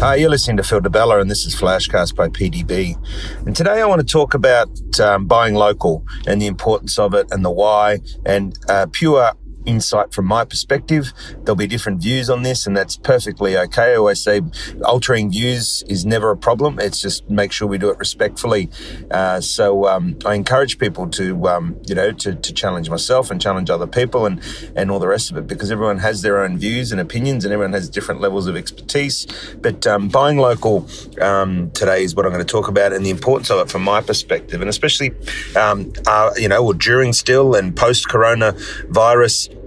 Uh, you're listening to Phil Di Bella, and this is Flashcast by PDB. And today I want to talk about um, buying local and the importance of it and the why and uh, pure insight from my perspective. There'll be different views on this, and that's perfectly okay. I always say altering views is never a problem. It's just make sure we do it respectfully. Uh, so um, I encourage people to, um, you know, to, to, challenge myself and challenge other people and, and all the rest of it because everyone has their own views and opinions and everyone has different levels of expertise. But um, buying local um, today is what I'm going to talk about and the importance of it from my perspective, and especially, um, uh, you know, or during still and post coronavirus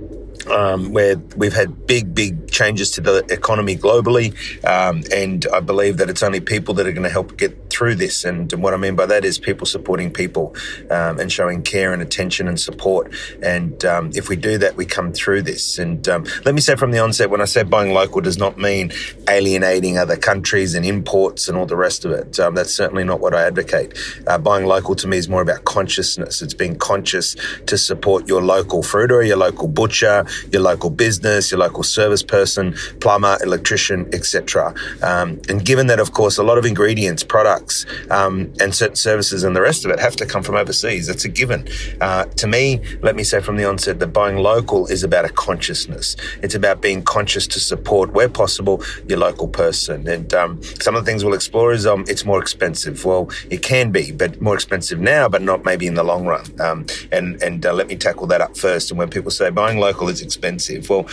um, where we've had big, big changes to the economy globally. Um, and I believe that it's only people that are going to help get through this. And what I mean by that is people supporting people um, and showing care and attention and support. And um, if we do that, we come through this. And um, let me say from the onset, when I say buying local does not mean alienating other countries and imports and all the rest of it. Um, that's certainly not what I advocate. Uh, buying local to me is more about consciousness. It's being conscious to support your local fruiter, your local butcher, your local business, your local service person, plumber, electrician, etc. Um, and given that, of course, a lot of ingredients, products, um, and certain services and the rest of it have to come from overseas, it's a given. Uh, to me, let me say from the onset that buying local is about a consciousness. It's about being conscious to support, where possible, your local person. And um, some of the things we'll explore is um, it's more expensive. Well, it can be, but more expensive now, but not maybe in the long run. Um, and and uh, let me tackle that up first. And when people say buying local is expensive. Well,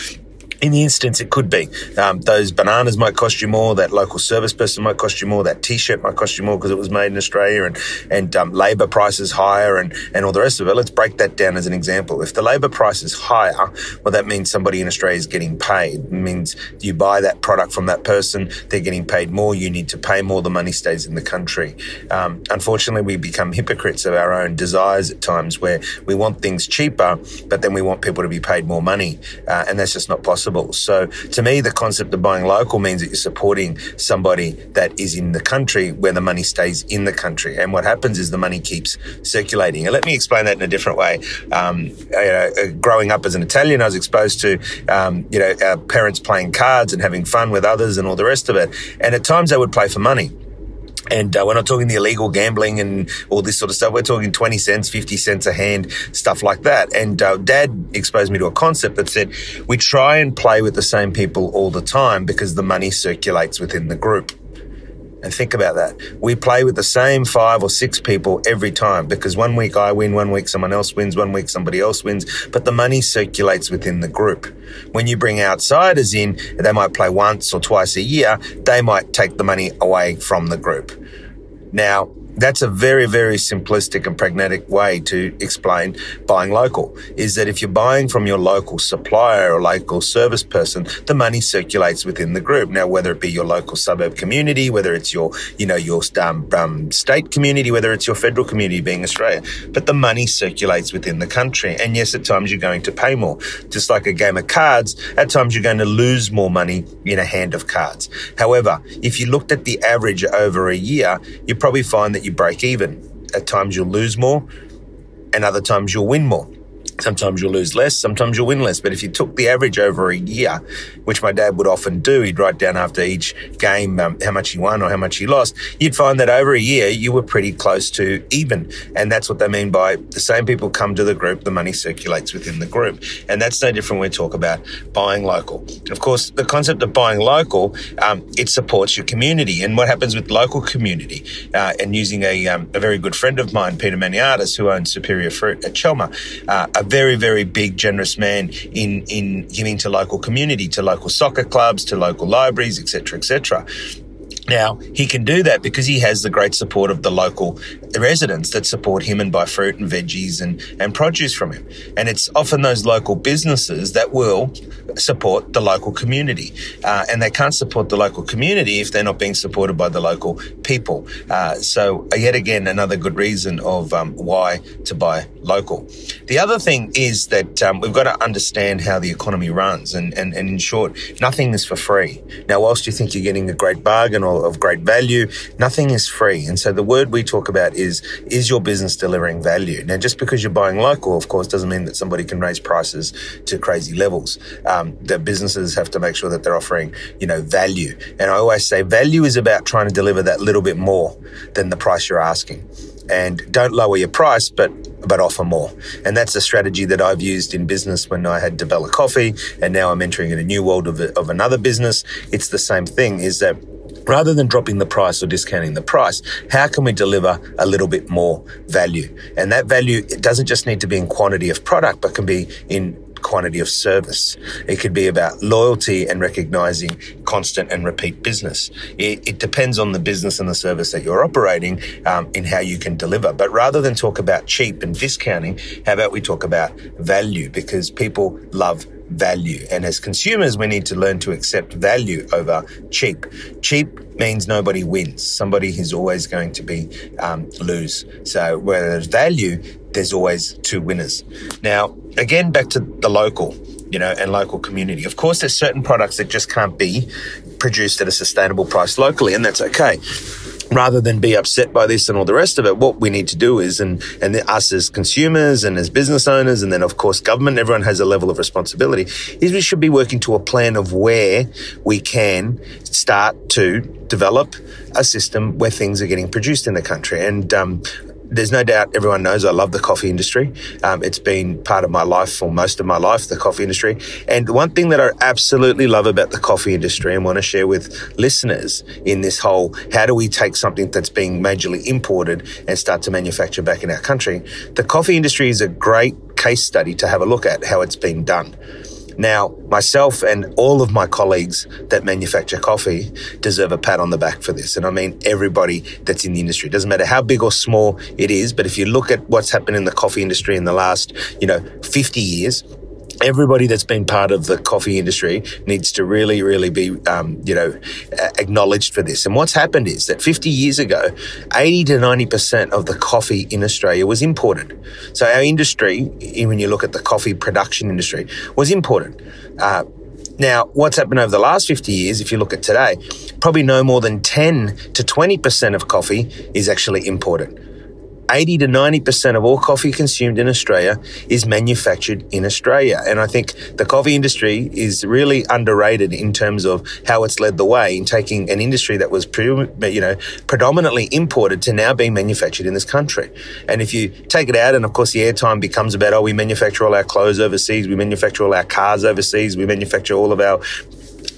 in the instance, it could be um, those bananas might cost you more. That local service person might cost you more. That T-shirt might cost you more because it was made in Australia, and and um, labour prices higher, and and all the rest of it. Let's break that down as an example. If the labour price is higher, well, that means somebody in Australia is getting paid. It means you buy that product from that person, they're getting paid more. You need to pay more. The money stays in the country. Um, unfortunately, we become hypocrites of our own desires at times, where we want things cheaper, but then we want people to be paid more money, uh, and that's just not possible possible. So to me, the concept of buying local means that you're supporting somebody that is in the country where the money stays in the country. And what happens is the money keeps circulating. And let me explain that in a different way. Um, you know, uh, growing up as an Italian, I was exposed to, um, you know, our parents playing cards and having fun with others and all the rest of it. And at times they would play for money. And uh, we're not talking the illegal gambling and all this sort of stuff. We're talking 20 cents, 50 cents a hand, stuff like that. And uh, dad exposed me to a concept that said we try and play with the same people all the time because the money circulates within the group. And think about that. We play with the same five or six people every time because one week I win, one week someone else wins, one week somebody else wins, but the money circulates within the group. When you bring outsiders in, they might play once or twice a year, they might take the money away from the group. Now, that's a very, very simplistic and pragmatic way to explain buying local is that if you're buying from your local supplier or local service person, the money circulates within the group. Now, whether it be your local suburb community, whether it's your, you know, your um, um, state community, whether it's your federal community being Australia, but the money circulates within the country. And yes, at times you're going to pay more. Just like a game of cards, at times you're going to lose more money in a hand of cards. However, if you looked at the average over a year, you probably find that you break even. At times you'll lose more, and other times you'll win more. Sometimes you'll lose less, sometimes you'll win less. But if you took the average over a year, which my dad would often do, he'd write down after each game um, how much he won or how much he lost, you'd find that over a year you were pretty close to even. And that's what they mean by the same people come to the group, the money circulates within the group. And that's no different when we talk about buying local. Of course, the concept of buying local, um, it supports your community. And what happens with local community, uh, and using a, um, a very good friend of mine, Peter Maniatis, who owns Superior Fruit at Chelmer, uh, very, very big, generous man in, in giving to local community, to local soccer clubs, to local libraries, etc., etc. Now, he can do that because he has the great support of the local residents that support him and buy fruit and veggies and, and produce from him. And it's often those local businesses that will support the local community. Uh, and they can't support the local community if they're not being supported by the local people. Uh, so, uh, yet again, another good reason of um, why to buy local. The other thing is that um, we've got to understand how the economy runs. And, and, and in short, nothing is for free. Now, whilst you think you're getting a great bargain or of great value. Nothing is free. And so the word we talk about is, is your business delivering value? Now, just because you're buying local, of course, doesn't mean that somebody can raise prices to crazy levels. Um, the businesses have to make sure that they're offering, you know, value. And I always say value is about trying to deliver that little bit more than the price you're asking and don't lower your price, but but offer more. And that's a strategy that I've used in business when I had Di Bella Coffee, and now I'm entering in a new world of, of another business. It's the same thing. Is that rather than dropping the price or discounting the price, how can we deliver a little bit more value? And that value, it doesn't just need to be in quantity of product, but can be in quantity of service. It could be about loyalty and recognizing constant and repeat business. It, it depends on the business and the service that you're operating um, in how you can deliver. But rather than talk about cheap and discounting, how about we talk about value? Because people love value. And as consumers, we need to learn to accept value over cheap. Cheap means nobody wins. Somebody is always going to be um, lose. So where there's value, there's always two winners. Now, again, back to the local, you know, and local community. Of course, there's certain products that just can't be produced at a sustainable price locally, and that's okay rather than be upset by this and all the rest of it, what we need to do is, and, and us as consumers and as business owners, and then of course government, everyone has a level of responsibility, is we should be working to a plan of where we can start to develop a system where things are getting produced in the country. And um, there's no doubt everyone knows I love the coffee industry. Um, it's been part of my life for most of my life, the coffee industry. And one thing that I absolutely love about the coffee industry and want to share with listeners in this whole how do we take something that's being majorly imported and start to manufacture back in our country? The coffee industry is a great case study to have a look at how it's been done. Now, myself and all of my colleagues that manufacture coffee deserve a pat on the back for this. And I mean everybody that's in the industry. It doesn't matter how big or small it is, but if you look at what's happened in the coffee industry in the last, you know, 50 years, everybody that's been part of the coffee industry needs to really, really be, um, you know, acknowledged for this. And what's happened is that 50 years ago, 80 to 90% of the coffee in Australia was imported. So our industry, even when you look at the coffee production industry, was imported. Uh, now, what's happened over the last 50 years, if you look at today, probably no more than 10 to 20% of coffee is actually imported. 80 to 90% of all coffee consumed in Australia is manufactured in Australia. And I think the coffee industry is really underrated in terms of how it's led the way in taking an industry that was, you know, predominantly imported to now being manufactured in this country. And if you take it out, and of course the airtime becomes about, oh, we manufacture all our clothes overseas, we manufacture all our cars overseas, we manufacture all of our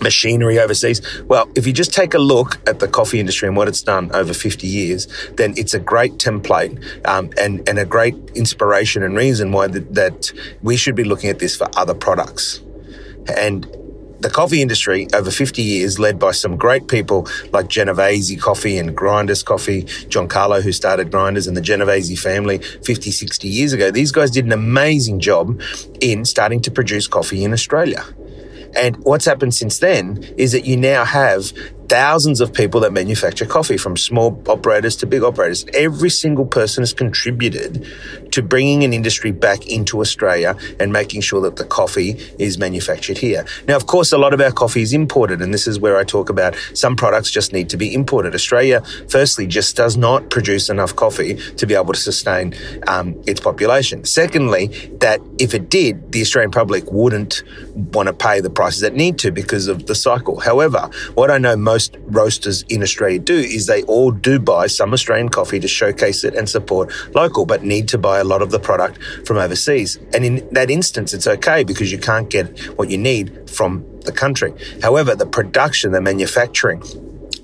machinery overseas. Well, if you just take a look at the coffee industry and what it's done over 50 years, then it's a great template um, and, and a great inspiration and reason why the, that we should be looking at this for other products. And the coffee industry over 50 years, led by some great people like Genovese Coffee and Grinders Coffee, Giancarlo, who started Grinders and the Genovese family 50, 60 years ago. These guys did an amazing job in starting to produce coffee in Australia. And what's happened since then is that you now have thousands of people that manufacture coffee from small operators to big operators. Every single person has contributed to bringing an industry back into Australia and making sure that the coffee is manufactured here. Now, of course, a lot of our coffee is imported, and this is where I talk about some products just need to be imported. Australia, firstly, just does not produce enough coffee to be able to sustain um, its population. Secondly, that if it did, the Australian public wouldn't want to pay the prices that need to because of the cycle. However, what I know most most roasters in Australia do is they all do buy some Australian coffee to showcase it and support local, but need to buy a lot of the product from overseas. And in that instance, it's okay because you can't get what you need from the country. However, the production, the manufacturing,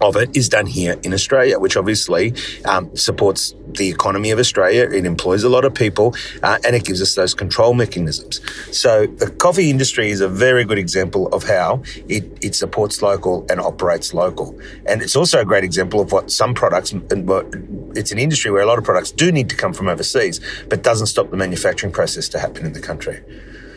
of it is done here in Australia, which obviously um, supports the economy of Australia. It employs a lot of people uh, and it gives us those control mechanisms. So the coffee industry is a very good example of how it, it supports local and operates local. And it's also a great example of what some products, it's an industry where a lot of products do need to come from overseas, but doesn't stop the manufacturing process to happen in the country.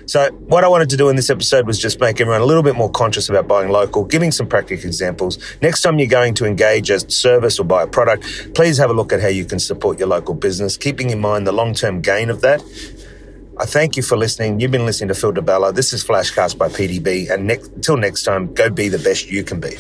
So, what I wanted to do in this episode was just make everyone a little bit more conscious about buying local, giving some practical examples. Next time you're going to engage a service or buy a product, please have a look at how you can support your local business, keeping in mind the long term gain of that. I thank you for listening. You've been listening to Phil Di Bella. This is Flashcast by PDB. And until next time, go be the best you can be.